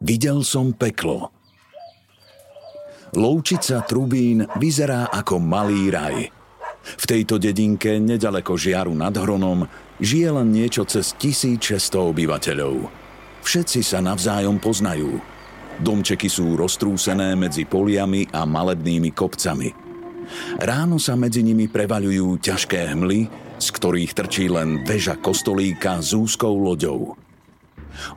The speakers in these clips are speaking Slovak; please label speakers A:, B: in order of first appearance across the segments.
A: Videl som peklo. Loučica Trubín vyzerá ako malý raj. V tejto dedinke, nedaleko Žiaru nad Hronom, žije len niečo cez 1600 obyvateľov. Všetci sa navzájom poznajú. Domčeky sú roztrúsené medzi poliami a malebnými kopcami. Ráno sa medzi nimi prevaľujú ťažké hmly, z ktorých trčí len väža kostolíka s úzkou loďou.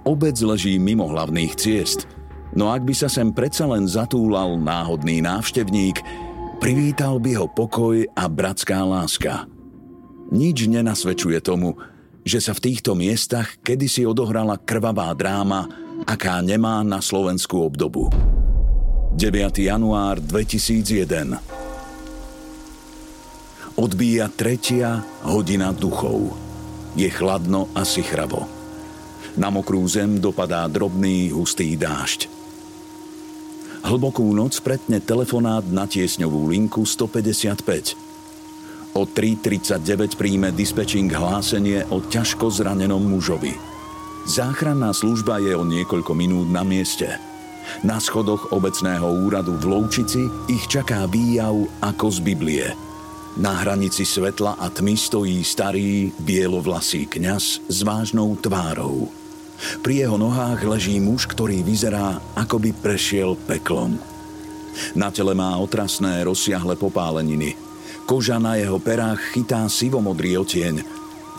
A: Obec leží mimo hlavných ciest, no ak by sa sem predsa len zatúlal náhodný návštevník, privítal by ho pokoj a bratská láska. Nič nenasvedčuje tomu, že sa v týchto miestach kedysi odohrala krvavá dráma, aká nemá na Slovensku obdobu. 9. január 2001 Odbíja tretia hodina duchov. Je chladno a sichravo. Na mokrú zem dopadá drobný, hustý dážď. Hlbokú noc pretne telefonát na tiesňovú linku 155. O 3.39 príjme dispečing hlásenie o ťažko zranenom mužovi. Záchranná služba je o niekoľko minút na mieste. Na schodoch obecného úradu v Loučici ich čaká výjav ako z Biblie. Na hranici svetla a tmy stojí starý, bielovlasý kňaz s vážnou tvárou. Pri jeho nohách leží muž, ktorý vyzerá, ako by prešiel peklom. Na tele má otrasné, rozsiahle popáleniny. Koža na jeho perách chytá sivomodrý otieň.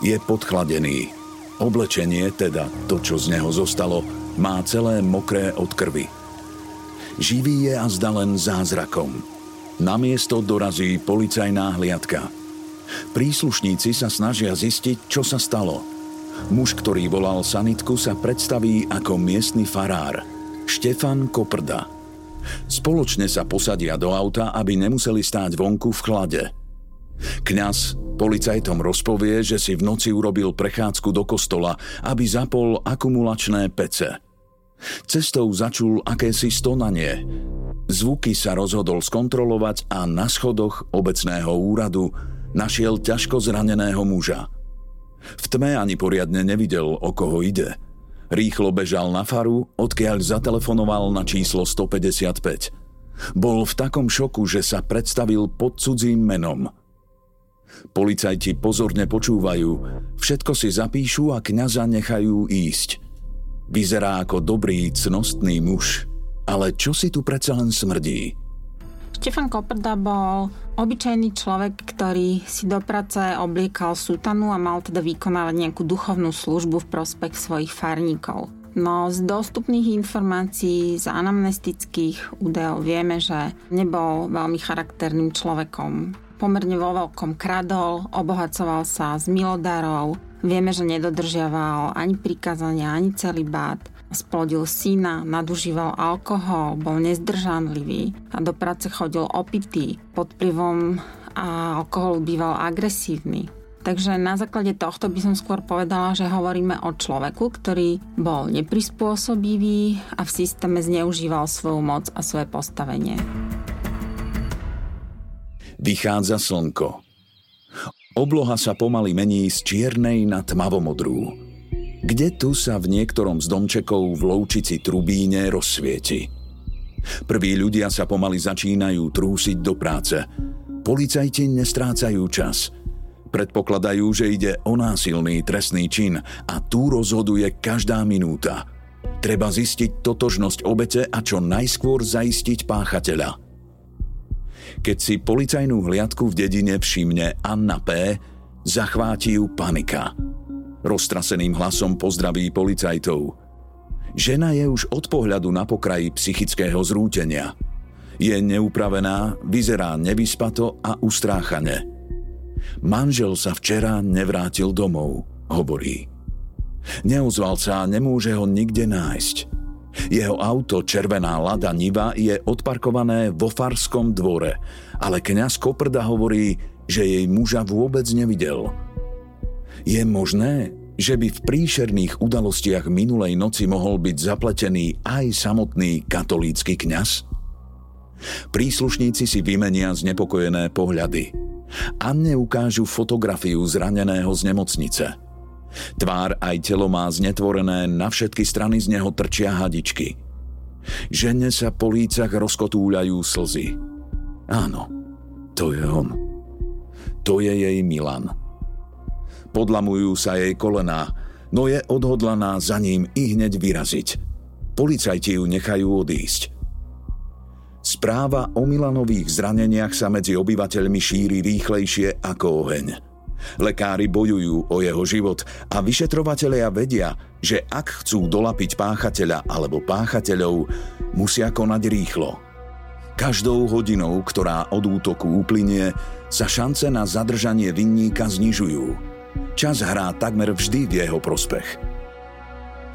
A: Je podchladený. Oblečenie, teda to, čo z neho zostalo, má celé mokré od krvi. Živý je a zda zázrakom. Na miesto dorazí policajná hliadka. Príslušníci sa snažia zistiť, čo sa stalo – Muž, ktorý volal sanitku, sa predstaví ako miestny farár. Štefan Koprda. Spoločne sa posadia do auta, aby nemuseli stáť vonku v chlade. Kňaz policajtom rozpovie, že si v noci urobil prechádzku do kostola, aby zapol akumulačné pece. Cestou začul akési stonanie. Zvuky sa rozhodol skontrolovať a na schodoch obecného úradu našiel ťažko zraneného muža – v tme ani poriadne nevidel, o koho ide. Rýchlo bežal na faru, odkiaľ zatelefonoval na číslo 155. Bol v takom šoku, že sa predstavil pod cudzím menom. Policajti pozorne počúvajú, všetko si zapíšu a kňaza nechajú ísť. Vyzerá ako dobrý, cnostný muž, ale čo si tu predsa len smrdí?
B: Štefan Koprda bol obyčajný človek, ktorý si do práce obliekal sútanu a mal teda vykonávať nejakú duchovnú službu v prospech svojich farníkov. No z dostupných informácií, z anamnestických údajov vieme, že nebol veľmi charakterným človekom. Pomerne vo veľkom kradol, obohacoval sa z milodarov, vieme, že nedodržiaval ani prikázania, ani celý bát splodil syna, nadužíval alkohol, bol nezdržanlivý a do práce chodil opitý, pod vplyvom a alkoholu býval agresívny. Takže na základe tohto by som skôr povedala, že hovoríme o človeku, ktorý bol neprispôsobivý a v systéme zneužíval svoju moc a svoje postavenie.
A: Vychádza slnko. Obloha sa pomaly mení z čiernej na tmavomodrú kde tu sa v niektorom z domčekov v Loučici Trubíne rozsvieti. Prví ľudia sa pomaly začínajú trúsiť do práce. Policajti nestrácajú čas. Predpokladajú, že ide o násilný trestný čin a tu rozhoduje každá minúta. Treba zistiť totožnosť obete a čo najskôr zaistiť páchateľa. Keď si policajnú hliadku v dedine všimne Anna P., zachváti ju panika. Roztraseným hlasom pozdraví policajtov – Žena je už od pohľadu na pokraji psychického zrútenia. Je neupravená, vyzerá nevyspato a ustráchane. Manžel sa včera nevrátil domov, hovorí. Neozval sa a nemôže ho nikde nájsť. Jeho auto Červená Lada Niva je odparkované vo Farskom dvore, ale kňaz Koprda hovorí, že jej muža vôbec nevidel. Je možné, že by v príšerných udalostiach minulej noci mohol byť zapletený aj samotný katolícky kňaz? Príslušníci si vymenia znepokojené pohľady. Anne ukážu fotografiu zraneného z nemocnice. Tvár aj telo má znetvorené, na všetky strany z neho trčia hadičky. Žene sa po lícach rozkotúľajú slzy. Áno, to je on. To je jej Milan podlamujú sa jej kolená, no je odhodlaná za ním i hneď vyraziť. Policajti ju nechajú odísť. Správa o Milanových zraneniach sa medzi obyvateľmi šíri rýchlejšie ako oheň. Lekári bojujú o jeho život a vyšetrovatelia vedia, že ak chcú dolapiť páchateľa alebo páchateľov, musia konať rýchlo. Každou hodinou, ktorá od útoku uplynie, sa šance na zadržanie vinníka znižujú. Čas hrá takmer vždy v jeho prospech.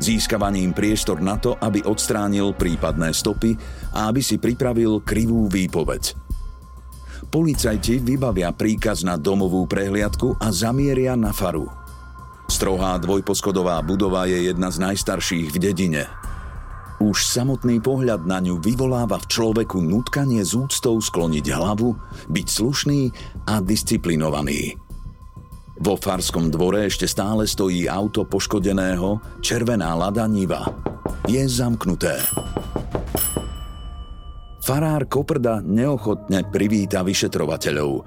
A: Získavaním priestor na to, aby odstránil prípadné stopy a aby si pripravil krivú výpoveď. Policajti vybavia príkaz na domovú prehliadku a zamieria na faru. Strohá dvojposchodová budova je jedna z najstarších v dedine. Už samotný pohľad na ňu vyvoláva v človeku nutkanie z úctou skloniť hlavu, byť slušný a disciplinovaný. Vo Farskom dvore ešte stále stojí auto poškodeného, červená lada Niva. Je zamknuté. Farár Koprda neochotne privíta vyšetrovateľov.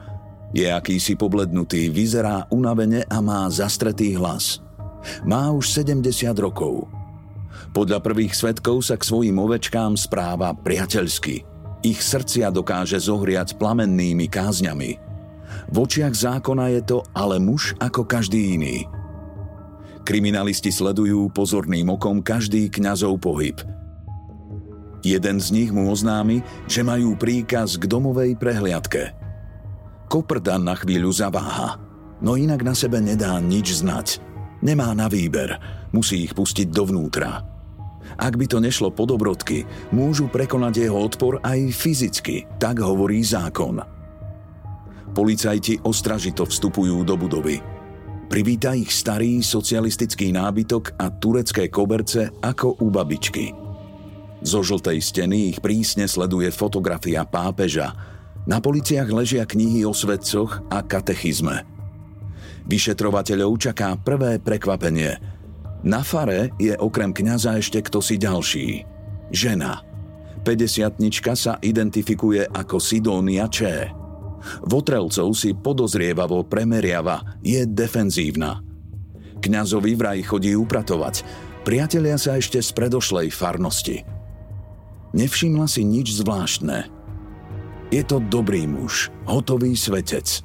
A: Je akýsi poblednutý, vyzerá unavene a má zastretý hlas. Má už 70 rokov. Podľa prvých svetkov sa k svojim ovečkám správa priateľsky. Ich srdcia dokáže zohriať plamennými kázňami. V očiach zákona je to ale muž ako každý iný. Kriminalisti sledujú pozorným okom každý kňazov pohyb. Jeden z nich mu oznámi, že majú príkaz k domovej prehliadke. Koprda na chvíľu zaváha, no inak na sebe nedá nič znať. Nemá na výber, musí ich pustiť dovnútra. Ak by to nešlo po dobrodky, môžu prekonať jeho odpor aj fyzicky, tak hovorí zákon. Policajti ostražito vstupujú do budovy. Privíta ich starý socialistický nábytok a turecké koberce ako u babičky. Zo žltej steny ich prísne sleduje fotografia pápeža. Na policiach ležia knihy o svedcoch a katechizme. Vyšetrovateľov čaká prvé prekvapenie. Na fare je okrem kňaza ešte kto si ďalší. Žena. 50 sa identifikuje ako Sidónia Č. Votrelcov si podozrievavo premeriava, je defenzívna. Kňazovi vraj chodí upratovať, priatelia sa ešte z predošlej farnosti. Nevšimla si nič zvláštne. Je to dobrý muž, hotový svetec.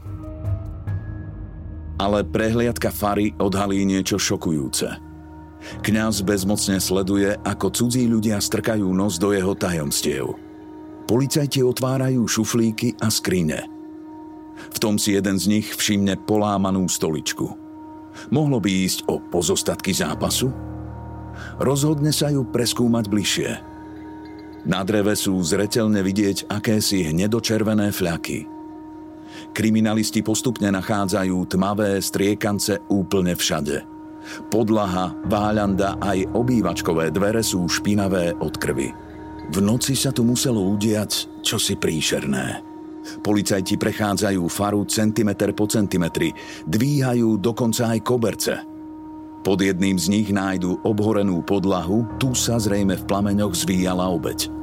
A: Ale prehliadka Fary odhalí niečo šokujúce. Kňaz bezmocne sleduje, ako cudzí ľudia strkajú nos do jeho tajomstiev. Policajti otvárajú šuflíky a skrine – v tom si jeden z nich všimne polámanú stoličku. Mohlo by ísť o pozostatky zápasu? Rozhodne sa ju preskúmať bližšie. Na dreve sú zretelne vidieť akési hnedočervené fľaky. Kriminalisti postupne nachádzajú tmavé striekance úplne všade. Podlaha, váľanda aj obývačkové dvere sú špinavé od krvi. V noci sa tu muselo udiať čosi príšerné. Policajti prechádzajú faru centimeter po centimetri, dvíhajú dokonca aj koberce. Pod jedným z nich nájdu obhorenú podlahu, tu sa zrejme v plameňoch zvíjala obeď.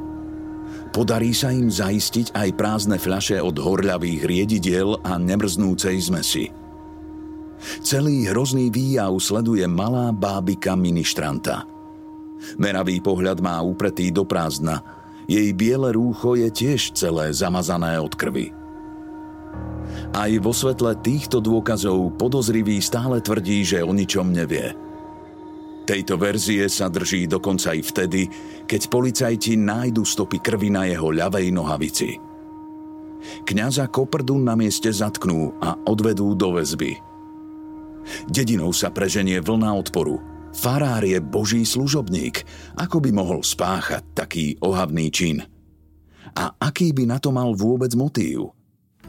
A: Podarí sa im zaistiť aj prázdne fľaše od horľavých riedidiel a nemrznúcej zmesi. Celý hrozný výjav sleduje malá bábika ministranta. Meravý pohľad má upretý do prázdna. Jej biele rúcho je tiež celé zamazané od krvi. Aj vo svetle týchto dôkazov podozrivý stále tvrdí, že o ničom nevie. Tejto verzie sa drží dokonca aj vtedy, keď policajti nájdu stopy krvi na jeho ľavej nohavici. Kňaza Koprdu na mieste zatknú a odvedú do väzby. Dedinou sa preženie vlna odporu. Farár je boží služobník. Ako by mohol spáchať taký ohavný čin? A aký by na to mal vôbec motív?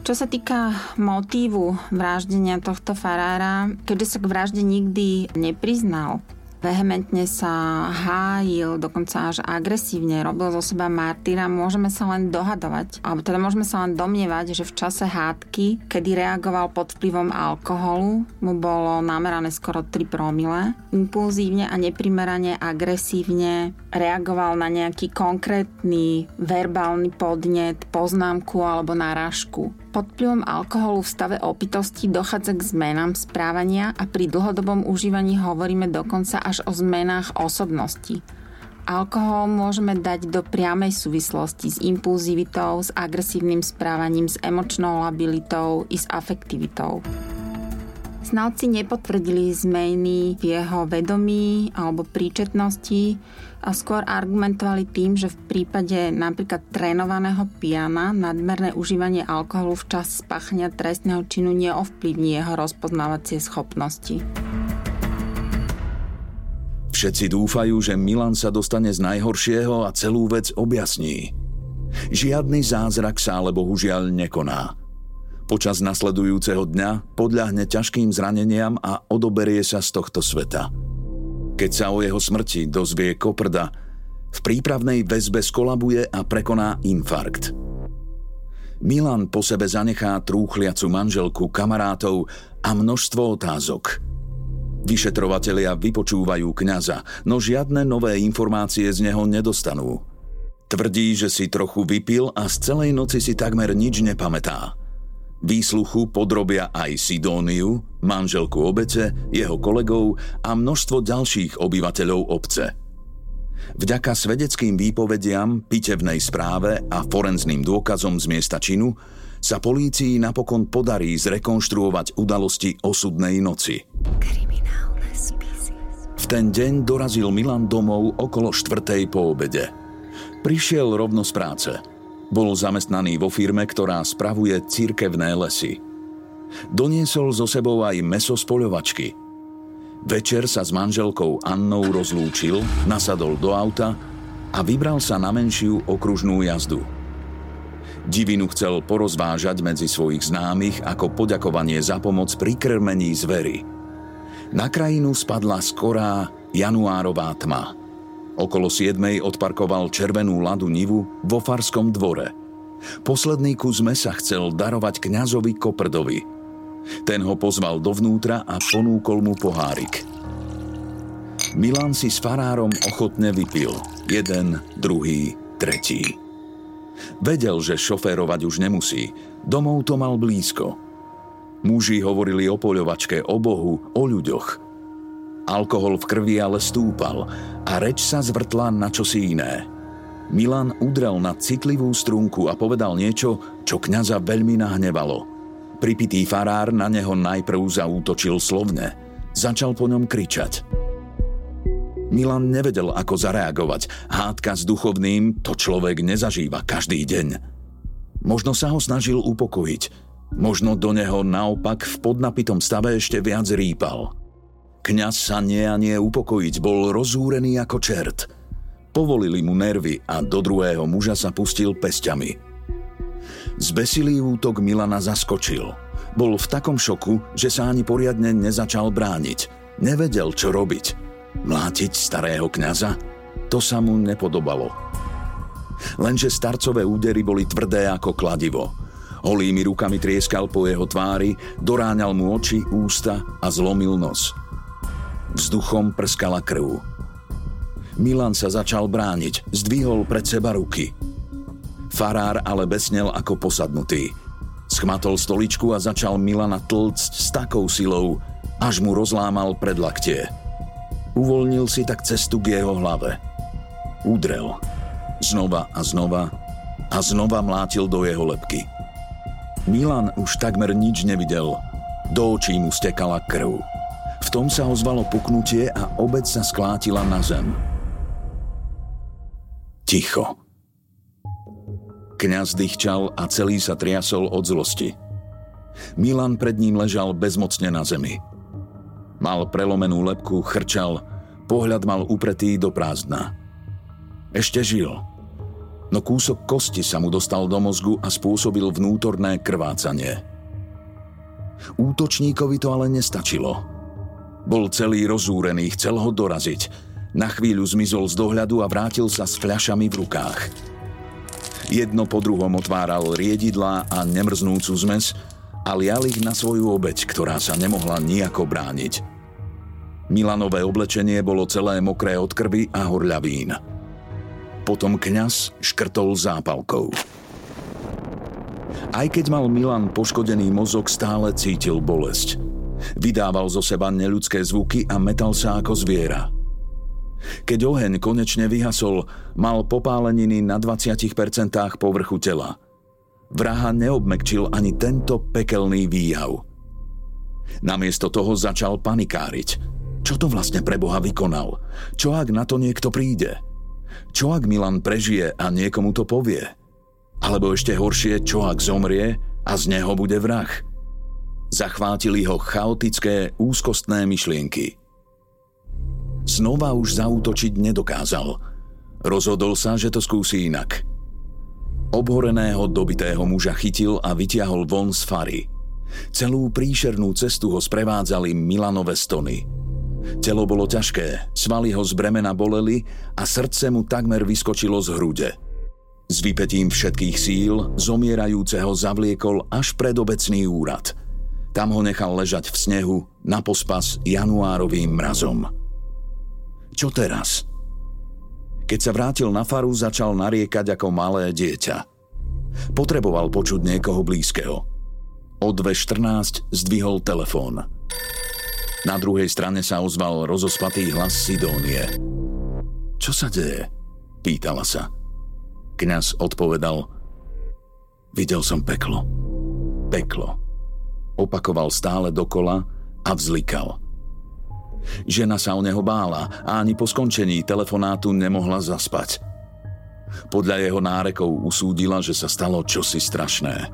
B: Čo sa týka motívu vraždenia tohto farára, keďže sa k vražde nikdy nepriznal, vehementne sa hájil, dokonca až agresívne robil zo seba martýra, môžeme sa len dohadovať, alebo teda môžeme sa len domnievať, že v čase hádky, kedy reagoval pod vplyvom alkoholu, mu bolo namerané skoro 3 promile, impulzívne a neprimerane agresívne reagoval na nejaký konkrétny verbálny podnet, poznámku alebo náražku pod vplyvom alkoholu v stave opitosti dochádza k zmenám správania a pri dlhodobom užívaní hovoríme dokonca až o zmenách osobnosti. Alkohol môžeme dať do priamej súvislosti s impulzivitou, s agresívnym správaním, s emočnou labilitou i s afektivitou. Znalci nepotvrdili zmeny v jeho vedomí alebo príčetnosti a skôr argumentovali tým, že v prípade napríklad trénovaného piana nadmerné užívanie alkoholu v čas spáchania trestného činu neovplyvní jeho rozpoznávacie schopnosti.
A: Všetci dúfajú, že Milan sa dostane z najhoršieho a celú vec objasní. Žiadny zázrak sa ale bohužiaľ nekoná. Počas nasledujúceho dňa podľahne ťažkým zraneniam a odoberie sa z tohto sveta. Keď sa o jeho smrti dozvie Koprda, v prípravnej väzbe skolabuje a prekoná infarkt. Milan po sebe zanechá trúchliacu manželku, kamarátov a množstvo otázok. Vyšetrovatelia vypočúvajú kňaza, no žiadne nové informácie z neho nedostanú. Tvrdí, že si trochu vypil a z celej noci si takmer nič nepamätá. Výsluchu podrobia aj Sidóniu, manželku obece, jeho kolegov a množstvo ďalších obyvateľov obce. Vďaka svedeckým výpovediam, pitevnej správe a forenzným dôkazom z miesta činu sa polícii napokon podarí zrekonštruovať udalosti osudnej noci. V ten deň dorazil Milan domov okolo štvrtej po obede. Prišiel rovno z práce – bol zamestnaný vo firme, ktorá spravuje cirkevné lesy. Doniesol so sebou aj meso z poľovačky. Večer sa s manželkou Annou rozlúčil, nasadol do auta a vybral sa na menšiu okružnú jazdu. Divinu chcel porozvážať medzi svojich známych ako poďakovanie za pomoc pri krmení zvery. Na krajinu spadla skorá januárová tma – Okolo 7. odparkoval červenú ladu Nivu vo Farskom dvore. Posledný kus mesa chcel darovať kňazovi Koprdovi. Ten ho pozval dovnútra a ponúkol mu pohárik. Milan si s farárom ochotne vypil. Jeden, druhý, tretí. Vedel, že šoférovať už nemusí. Domov to mal blízko. Muži hovorili o poľovačke, o Bohu, o ľuďoch – Alkohol v krvi ale stúpal a reč sa zvrtla na čosi iné. Milan udrel na citlivú strunku a povedal niečo, čo kňaza veľmi nahnevalo. Pripitý farár na neho najprv zaútočil slovne. Začal po ňom kričať. Milan nevedel, ako zareagovať. Hádka s duchovným to človek nezažíva každý deň. Možno sa ho snažil upokojiť. Možno do neho naopak v podnapitom stave ešte viac rýpal. Kňaz sa nie a nie upokojiť, bol rozúrený ako čert. Povolili mu nervy a do druhého muža sa pustil pesťami. Zbesilý útok Milana zaskočil. Bol v takom šoku, že sa ani poriadne nezačal brániť. Nevedel, čo robiť. Mlátiť starého kňaza? To sa mu nepodobalo. Lenže starcové údery boli tvrdé ako kladivo. Holými rukami trieskal po jeho tvári, doráňal mu oči, ústa a zlomil nos. Vzduchom prskala krv. Milan sa začal brániť, zdvihol pred seba ruky. Farár ale besnel ako posadnutý. Schmatol stoličku a začal Milana tlcť s takou silou, až mu rozlámal predlaktie. Uvoľnil si tak cestu k jeho hlave. Udrel. Znova a znova a znova mlátil do jeho lepky. Milan už takmer nič nevidel. Do očí mu stekala krv. V tom sa ozvalo puknutie a obec sa sklátila na zem. Ticho. Kňaz dychčal a celý sa triasol od zlosti. Milan pred ním ležal bezmocne na zemi. Mal prelomenú lepku, chrčal, pohľad mal upretý do prázdna. Ešte žil, no kúsok kosti sa mu dostal do mozgu a spôsobil vnútorné krvácanie. Útočníkovi to ale nestačilo. Bol celý rozúrený, chcel ho doraziť – na chvíľu zmizol z dohľadu a vrátil sa s fľašami v rukách. Jedno po druhom otváral riedidlá a nemrznúcu zmes a lial ich na svoju obeď, ktorá sa nemohla nejako brániť. Milanové oblečenie bolo celé mokré od krvi a horľavín. Potom kňaz škrtol zápalkou. Aj keď mal Milan poškodený mozog, stále cítil bolesť. Vydával zo seba neľudské zvuky a metal sa ako zviera – keď oheň konečne vyhasol, mal popáleniny na 20% povrchu tela. Vraha neobmekčil ani tento pekelný výjav. Namiesto toho začal panikáriť. Čo to vlastne pre Boha vykonal? Čo ak na to niekto príde? Čo ak Milan prežije a niekomu to povie? Alebo ešte horšie, čo ak zomrie a z neho bude vrah? Zachvátili ho chaotické, úzkostné myšlienky – Znova už zautočiť nedokázal. Rozhodol sa, že to skúsi inak. Obhoreného dobitého muža chytil a vytiahol von z fary. Celú príšernú cestu ho sprevádzali Milanové stony. Telo bolo ťažké, svaly ho z bremena boleli a srdce mu takmer vyskočilo z hrude. S vypetím všetkých síl zomierajúceho zavliekol až pred obecný úrad. Tam ho nechal ležať v snehu na pospas januárovým mrazom. Čo teraz? Keď sa vrátil na faru, začal nariekať ako malé dieťa. Potreboval počuť niekoho blízkeho. O 2.14 zdvihol telefón. Na druhej strane sa ozval rozospatý hlas Sidónie. Čo sa deje? Pýtala sa. Kňaz odpovedal Videl som peklo. Peklo. Opakoval stále dokola a vzlikal – Žena sa o neho bála a ani po skončení telefonátu nemohla zaspať. Podľa jeho nárekov usúdila, že sa stalo čosi strašné.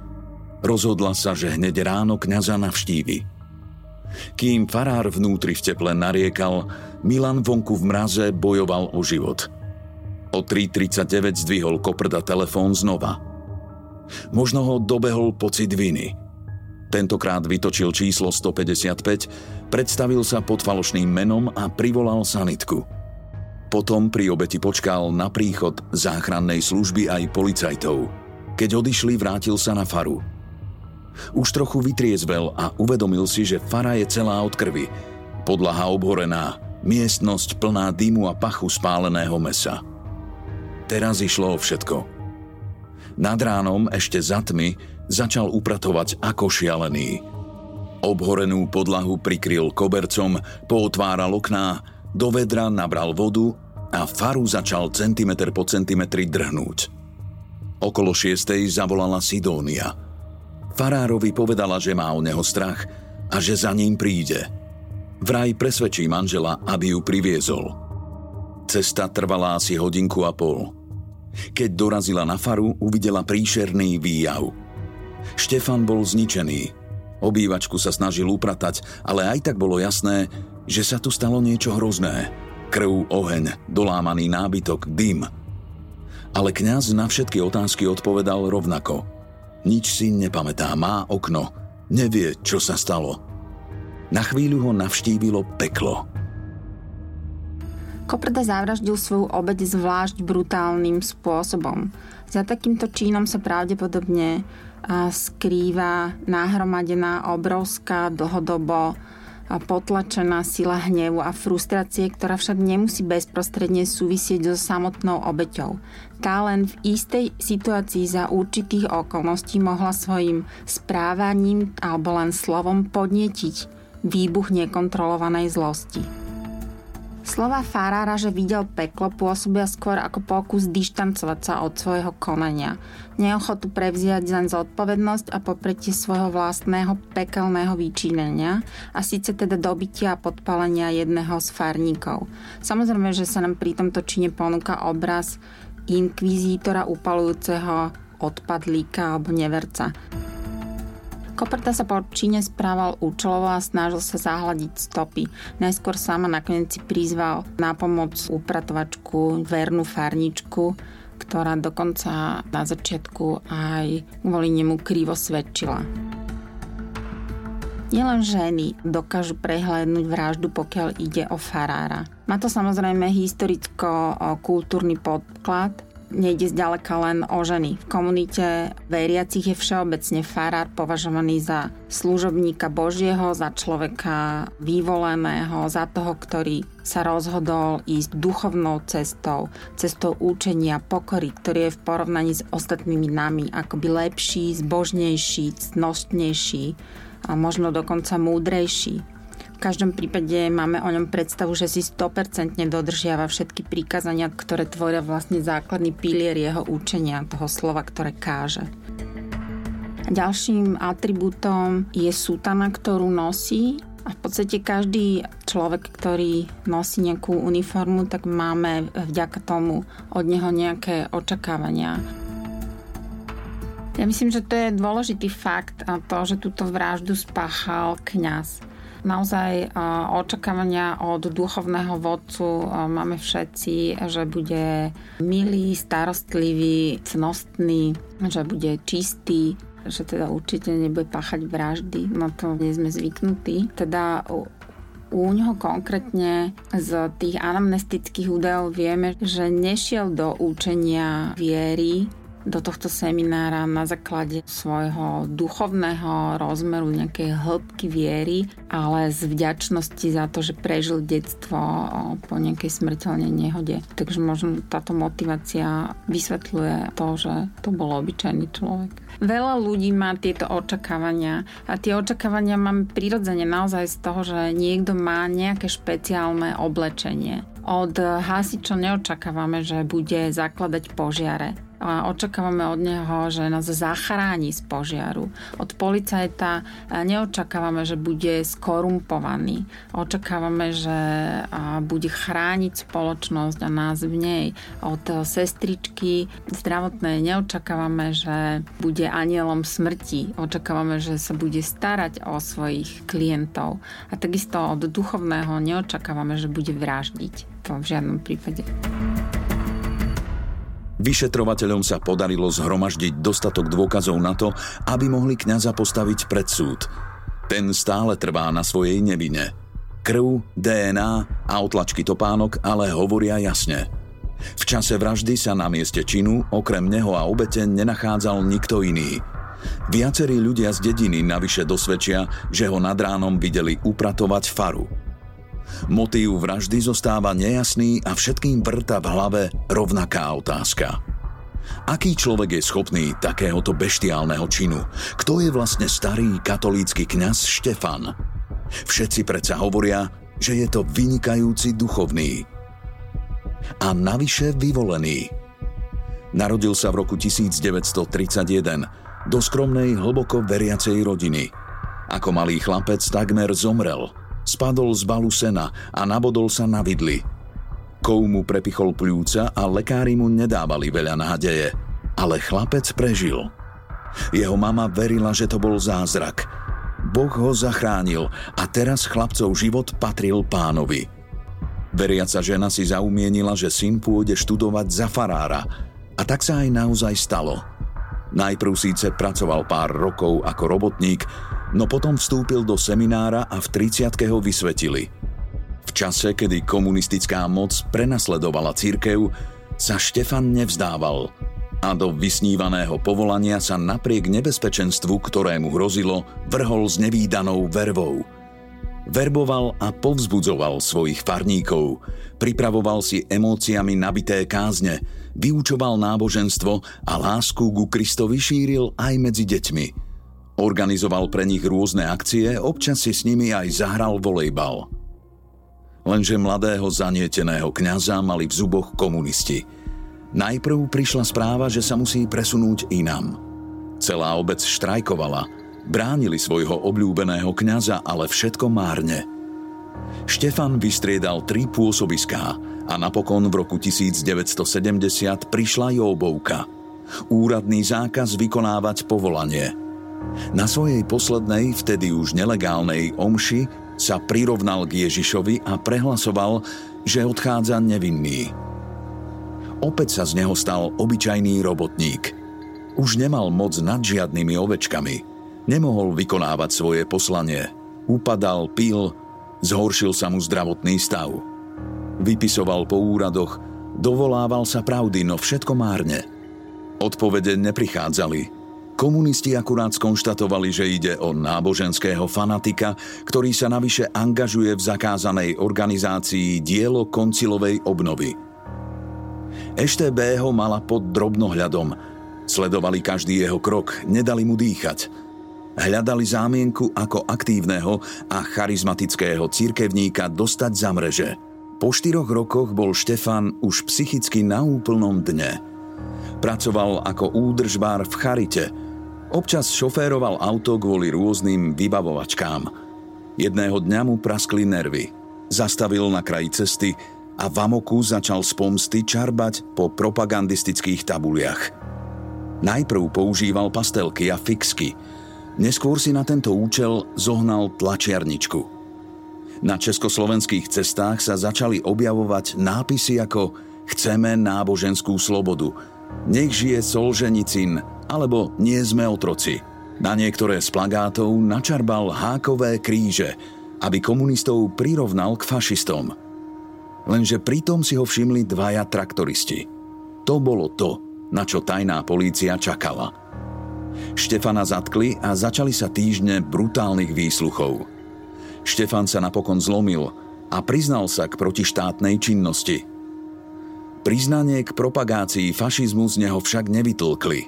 A: Rozhodla sa, že hneď ráno kňaza navštívi. Kým farár vnútri v teple nariekal, Milan vonku v mraze bojoval o život. O 3.39 zdvihol koprda telefón znova. Možno ho dobehol pocit viny – Tentokrát vytočil číslo 155, predstavil sa pod falošným menom a privolal sanitku. Potom pri obeti počkal na príchod záchrannej služby aj policajtov. Keď odišli, vrátil sa na faru. Už trochu vytriezvel a uvedomil si, že fara je celá od krvi. Podlaha obhorená, miestnosť plná dymu a pachu spáleného mesa. Teraz išlo o všetko. Nad ránom, ešte za tmy, začal upratovať ako šialený. Obhorenú podlahu prikryl kobercom, pootváral okná, do vedra nabral vodu a faru začal centimetr po centimetri drhnúť. Okolo šiestej zavolala Sidónia. Farárovi povedala, že má o neho strach a že za ním príde. Vraj presvedčí manžela, aby ju priviezol. Cesta trvala asi hodinku a pol. Keď dorazila na faru, uvidela príšerný výjav – Štefan bol zničený. Obývačku sa snažil upratať, ale aj tak bolo jasné, že sa tu stalo niečo hrozné. Krv, oheň, dolámaný nábytok, dym. Ale kňaz na všetky otázky odpovedal rovnako. Nič si nepamätá, má okno, nevie, čo sa stalo. Na chvíľu ho navštívilo peklo.
B: Koprda zavraždil svoju obeď zvlášť brutálnym spôsobom. Za takýmto čínom sa pravdepodobne skrýva nahromadená obrovská dlhodobo potlačená sila hnevu a frustrácie, ktorá však nemusí bezprostredne súvisieť so samotnou obeťou. Tá len v istej situácii za určitých okolností mohla svojim správaním alebo len slovom podnietiť výbuch nekontrolovanej zlosti. Slova farára, že videl peklo, pôsobia skôr ako pokus dištancovať sa od svojho konania. Neochotu prevziať zaň zodpovednosť a popretie svojho vlastného pekelného vyčínenia a síce teda dobytia a podpalenia jedného z farníkov. Samozrejme, že sa nám pri tomto čine ponúka obraz inkvizítora upalujúceho odpadlíka alebo neverca. Koperta sa po Číne správal účelovo a snažil sa zahľadiť stopy. Najskôr sama nakoniec si prizval na pomoc upratovačku, vernú farničku, ktorá dokonca na začiatku aj kvôli nemu krivo svedčila. Nielen ženy dokážu prehľadnúť vraždu, pokiaľ ide o farára. Má to samozrejme historicko-kultúrny podklad, nejde zďaleka len o ženy. V komunite veriacich je všeobecne farár považovaný za služobníka Božieho, za človeka vyvoleného, za toho, ktorý sa rozhodol ísť duchovnou cestou, cestou účenia, pokory, ktorý je v porovnaní s ostatnými nami akoby lepší, zbožnejší, cnostnejší a možno dokonca múdrejší každom prípade máme o ňom predstavu, že si 100% dodržiava všetky príkazania, ktoré tvoria vlastne základný pilier jeho učenia, toho slova, ktoré káže. Ďalším atribútom je sutana, ktorú nosí a v podstate každý človek, ktorý nosí nejakú uniformu, tak máme vďaka tomu od neho nejaké očakávania. Ja myslím, že to je dôležitý fakt a to, že túto vraždu spáchal kňaz naozaj očakávania od duchovného vodcu máme všetci, že bude milý, starostlivý, cnostný, že bude čistý, že teda určite nebude páchať vraždy, no to nie sme zvyknutí. Teda u neho konkrétne z tých anamnestických údajov vieme, že nešiel do účenia viery, do tohto seminára na základe svojho duchovného rozmeru, nejakej hĺbky viery, ale z vďačnosti za to, že prežil detstvo po nejakej smrteľnej nehode. Takže možno táto motivácia vysvetľuje to, že to bol obyčajný človek. Veľa ľudí má tieto očakávania a tie očakávania máme prirodzene naozaj z toho, že niekto má nejaké špeciálne oblečenie. Od hasičov neočakávame, že bude zakladať požiare a očakávame od neho, že nás zachráni z požiaru. Od policajta neočakávame, že bude skorumpovaný. Očakávame, že bude chrániť spoločnosť a nás v nej. Od sestričky zdravotnej neočakávame, že bude anielom smrti. Očakávame, že sa bude starať o svojich klientov. A takisto od duchovného neočakávame, že bude vraždiť. To v žiadnom prípade.
A: Vyšetrovateľom sa podarilo zhromaždiť dostatok dôkazov na to, aby mohli kňaza postaviť pred súd. Ten stále trvá na svojej nevine. Krv, DNA a otlačky topánok ale hovoria jasne. V čase vraždy sa na mieste činu okrem neho a obete nenachádzal nikto iný. Viacerí ľudia z dediny navyše dosvedčia, že ho nad ránom videli upratovať faru – Motív vraždy zostáva nejasný a všetkým vrta v hlave rovnaká otázka. Aký človek je schopný takéhoto beštiálneho činu? Kto je vlastne starý katolícky kňaz Štefan? Všetci predsa hovoria, že je to vynikajúci duchovný. A navyše vyvolený. Narodil sa v roku 1931 do skromnej, hlboko veriacej rodiny. Ako malý chlapec takmer zomrel – Spadol z balu sena a nabodol sa na vidli. Kou mu prepichol pľúca a lekári mu nedávali veľa nádeje. Ale chlapec prežil. Jeho mama verila, že to bol zázrak. Boh ho zachránil a teraz chlapcov život patril pánovi. Veriaca žena si zaumienila, že syn pôjde študovať za farára. A tak sa aj naozaj stalo. Najprv síce pracoval pár rokov ako robotník, no potom vstúpil do seminára a v 30 ho vysvetili. V čase, kedy komunistická moc prenasledovala církev, sa Štefan nevzdával a do vysnívaného povolania sa napriek nebezpečenstvu, ktorému hrozilo, vrhol s nevýdanou vervou. Verboval a povzbudzoval svojich farníkov, pripravoval si emóciami nabité kázne, vyučoval náboženstvo a lásku ku Kristovi šíril aj medzi deťmi. Organizoval pre nich rôzne akcie, občas si s nimi aj zahral volejbal. Lenže mladého zanieteného kňaza mali v zuboch komunisti. Najprv prišla správa, že sa musí presunúť inám. Celá obec štrajkovala – Bránili svojho obľúbeného kňaza, ale všetko márne. Štefan vystriedal tri pôsobiská a napokon v roku 1970 prišla Jóbovka. Úradný zákaz vykonávať povolanie. Na svojej poslednej, vtedy už nelegálnej omši sa prirovnal k Ježišovi a prehlasoval, že odchádza nevinný. Opäť sa z neho stal obyčajný robotník. Už nemal moc nad žiadnymi ovečkami – Nemohol vykonávať svoje poslanie. Upadal, pil, zhoršil sa mu zdravotný stav. Vypisoval po úradoch, dovolával sa pravdy, no všetko márne. Odpovede neprichádzali. Komunisti akurát skonštatovali, že ide o náboženského fanatika, ktorý sa navyše angažuje v zakázanej organizácii dielo koncilovej obnovy. EŠTB ho mala pod drobnohľadom. Sledovali každý jeho krok, nedali mu dýchať – Hľadali zámienku ako aktívneho a charizmatického cirkevníka dostať za mreže. Po štyroch rokoch bol Štefan už psychicky na úplnom dne. Pracoval ako údržbár v Charite. Občas šoféroval auto kvôli rôznym vybavovačkám. Jedného dňa mu praskli nervy. Zastavil na kraji cesty a v amoku začal z pomsty čarbať po propagandistických tabuliach. Najprv používal pastelky a fixky – Neskôr si na tento účel zohnal tlačiarničku. Na československých cestách sa začali objavovať nápisy ako Chceme náboženskú slobodu, Nech žije Solženicin alebo Nie sme otroci. Na niektoré z plagátov načarbal hákové kríže, aby komunistov prirovnal k fašistom. Lenže pritom si ho všimli dvaja traktoristi. To bolo to, na čo tajná polícia čakala – Štefana zatkli a začali sa týždne brutálnych výsluchov. Štefan sa napokon zlomil a priznal sa k protištátnej činnosti. Priznanie k propagácii fašizmu z neho však nevytlkli.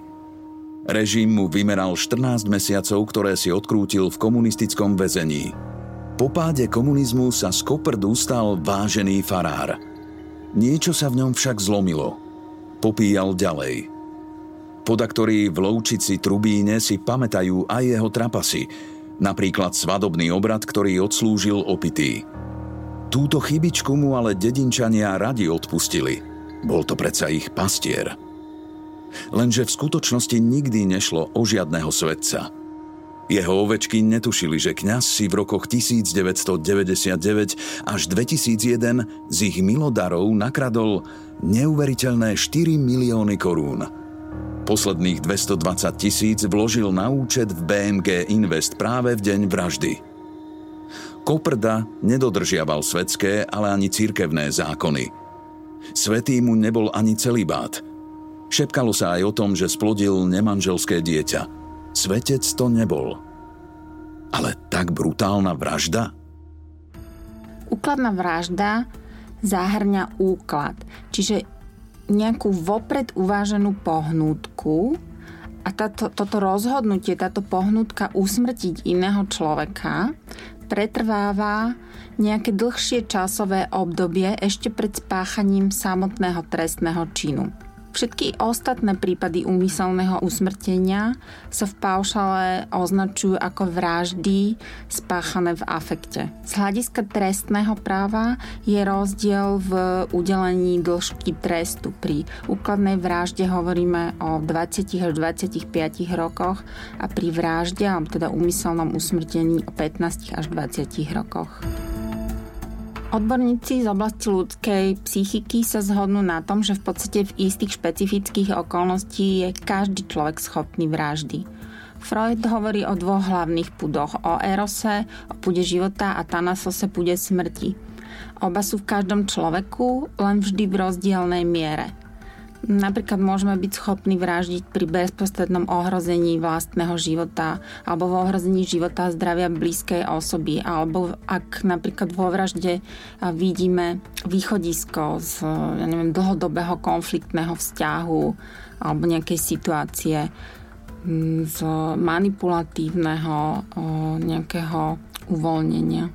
A: Režim mu vymeral 14 mesiacov, ktoré si odkrútil v komunistickom väzení. Po páde komunizmu sa z Koprdu stal vážený farár. Niečo sa v ňom však zlomilo. Popíjal ďalej – Podaktorí v Loučici Trubíne si pamätajú aj jeho trapasy, napríklad svadobný obrad, ktorý odslúžil opitý. Túto chybičku mu ale dedinčania radi odpustili. Bol to predsa ich pastier. Lenže v skutočnosti nikdy nešlo o žiadného svetca. Jeho ovečky netušili, že kňaz si v rokoch 1999 až 2001 z ich milodarov nakradol neuveriteľné 4 milióny korún. Posledných 220 tisíc vložil na účet v BMG Invest práve v deň vraždy. Koprda nedodržiaval svetské, ale ani cirkevné zákony. Svetý mu nebol ani celibát. Šepkalo sa aj o tom, že splodil nemanželské dieťa. Svetec to nebol. Ale tak brutálna vražda?
B: Úkladná vražda zahrňa úklad. Čiže nejakú vopred uváženú pohnútku a táto, toto rozhodnutie, táto pohnutka usmrtiť iného človeka pretrváva nejaké dlhšie časové obdobie ešte pred spáchaním samotného trestného činu. Všetky ostatné prípady úmyselného usmrtenia sa v paušale označujú ako vraždy spáchané v afekte. Z hľadiska trestného práva je rozdiel v udelení dĺžky trestu. Pri úkladnej vražde hovoríme o 20 až 25 rokoch a pri vražde, alebo teda úmyselnom usmrtení o 15 až 20 rokoch. Odborníci z oblasti ľudskej psychiky sa zhodnú na tom, že v podstate v istých špecifických okolností je každý človek schopný vraždy. Freud hovorí o dvoch hlavných pudoch, o erose, o pude života a tanasose pude smrti. Oba sú v každom človeku, len vždy v rozdielnej miere. Napríklad môžeme byť schopní vraždiť pri bezprostrednom ohrození vlastného života alebo v ohrození života a zdravia blízkej osoby alebo ak napríklad vo vražde vidíme východisko z ja neviem, dlhodobého konfliktného vzťahu alebo nejakej situácie z manipulatívneho nejakého uvoľnenia.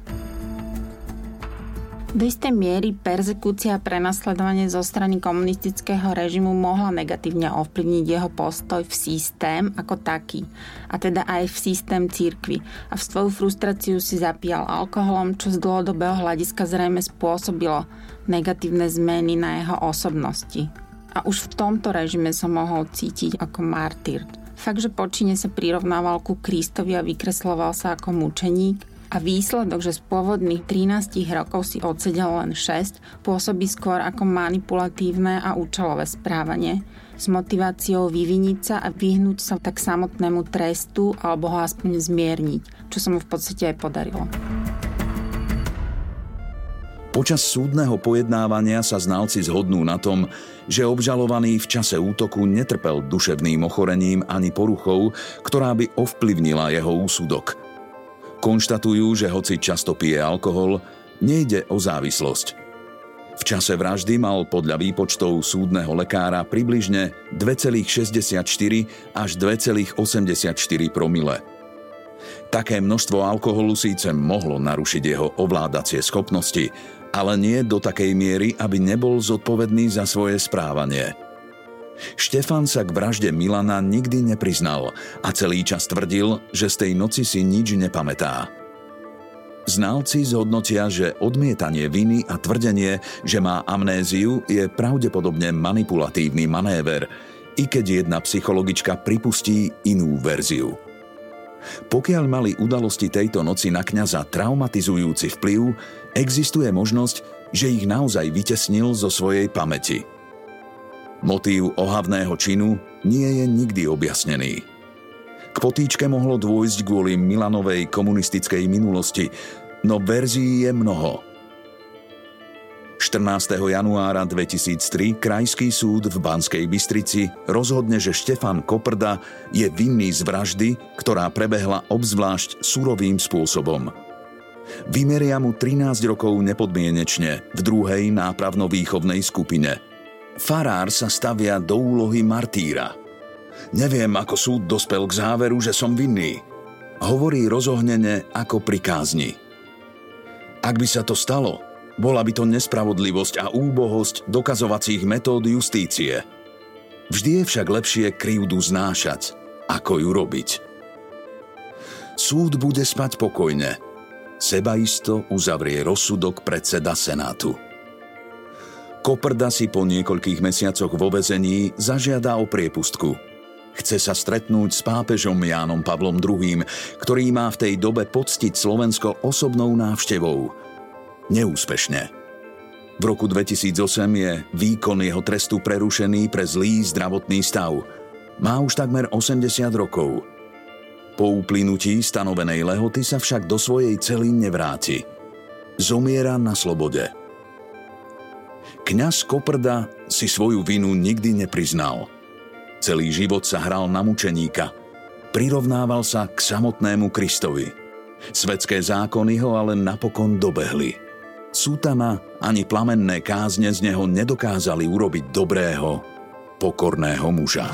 B: Do istej miery persekúcia a prenasledovanie zo strany komunistického režimu mohla negatívne ovplyvniť jeho postoj v systém ako taký, a teda aj v systém církvy. A v svoju frustráciu si zapíjal alkoholom, čo z dlhodobého hľadiska zrejme spôsobilo negatívne zmeny na jeho osobnosti. A už v tomto režime sa mohol cítiť ako martyr. Fakt, že počine sa prirovnával ku Kristovi a vykresloval sa ako mučeník, a výsledok, že z pôvodných 13 rokov si odsedel len 6, pôsobí skôr ako manipulatívne a účelové správanie s motiváciou vyviniť sa a vyhnúť sa tak samotnému trestu alebo ho aspoň zmierniť, čo sa mu v podstate aj podarilo.
A: Počas súdneho pojednávania sa znalci zhodnú na tom, že obžalovaný v čase útoku netrpel duševným ochorením ani poruchou, ktorá by ovplyvnila jeho úsudok – Konštatujú, že hoci často pije alkohol, nejde o závislosť. V čase vraždy mal podľa výpočtov súdneho lekára približne 2,64 až 2,84 promile. Také množstvo alkoholu síce mohlo narušiť jeho ovládacie schopnosti, ale nie do takej miery, aby nebol zodpovedný za svoje správanie – Štefan sa k vražde Milana nikdy nepriznal a celý čas tvrdil, že z tej noci si nič nepamätá. Znalci zhodnotia, že odmietanie viny a tvrdenie, že má amnéziu, je pravdepodobne manipulatívny manéver, i keď jedna psychologička pripustí inú verziu. Pokiaľ mali udalosti tejto noci na kňaza traumatizujúci vplyv, existuje možnosť, že ich naozaj vytesnil zo svojej pamäti – Motív ohavného činu nie je nikdy objasnený. K potýčke mohlo dôjsť kvôli Milanovej komunistickej minulosti, no verzií je mnoho. 14. januára 2003 Krajský súd v Banskej Bystrici rozhodne, že Štefan Koprda je vinný z vraždy, ktorá prebehla obzvlášť surovým spôsobom. Vymeria mu 13 rokov nepodmienečne v druhej nápravno-výchovnej skupine – Farár sa stavia do úlohy martýra. Neviem, ako súd dospel k záveru, že som vinný. Hovorí rozohnene ako pri. Ak by sa to stalo, bola by to nespravodlivosť a úbohosť dokazovacích metód justície. Vždy je však lepšie krivdu znášať, ako ju robiť. Súd bude spať pokojne. Sebaisto uzavrie rozsudok predseda Senátu. Koprda si po niekoľkých mesiacoch vo vezení zažiada o priepustku. Chce sa stretnúť s pápežom Jánom Pavlom II, ktorý má v tej dobe poctiť Slovensko osobnou návštevou. Neúspešne. V roku 2008 je výkon jeho trestu prerušený pre zlý zdravotný stav. Má už takmer 80 rokov. Po uplynutí stanovenej lehoty sa však do svojej cely nevráti. Zomiera na slobode – Kňaz Koprda si svoju vinu nikdy nepriznal. Celý život sa hral na mučeníka. Prirovnával sa k samotnému Kristovi. Svetské zákony ho ale napokon dobehli. Sútana ani plamenné kázne z neho nedokázali urobiť dobrého, pokorného muža.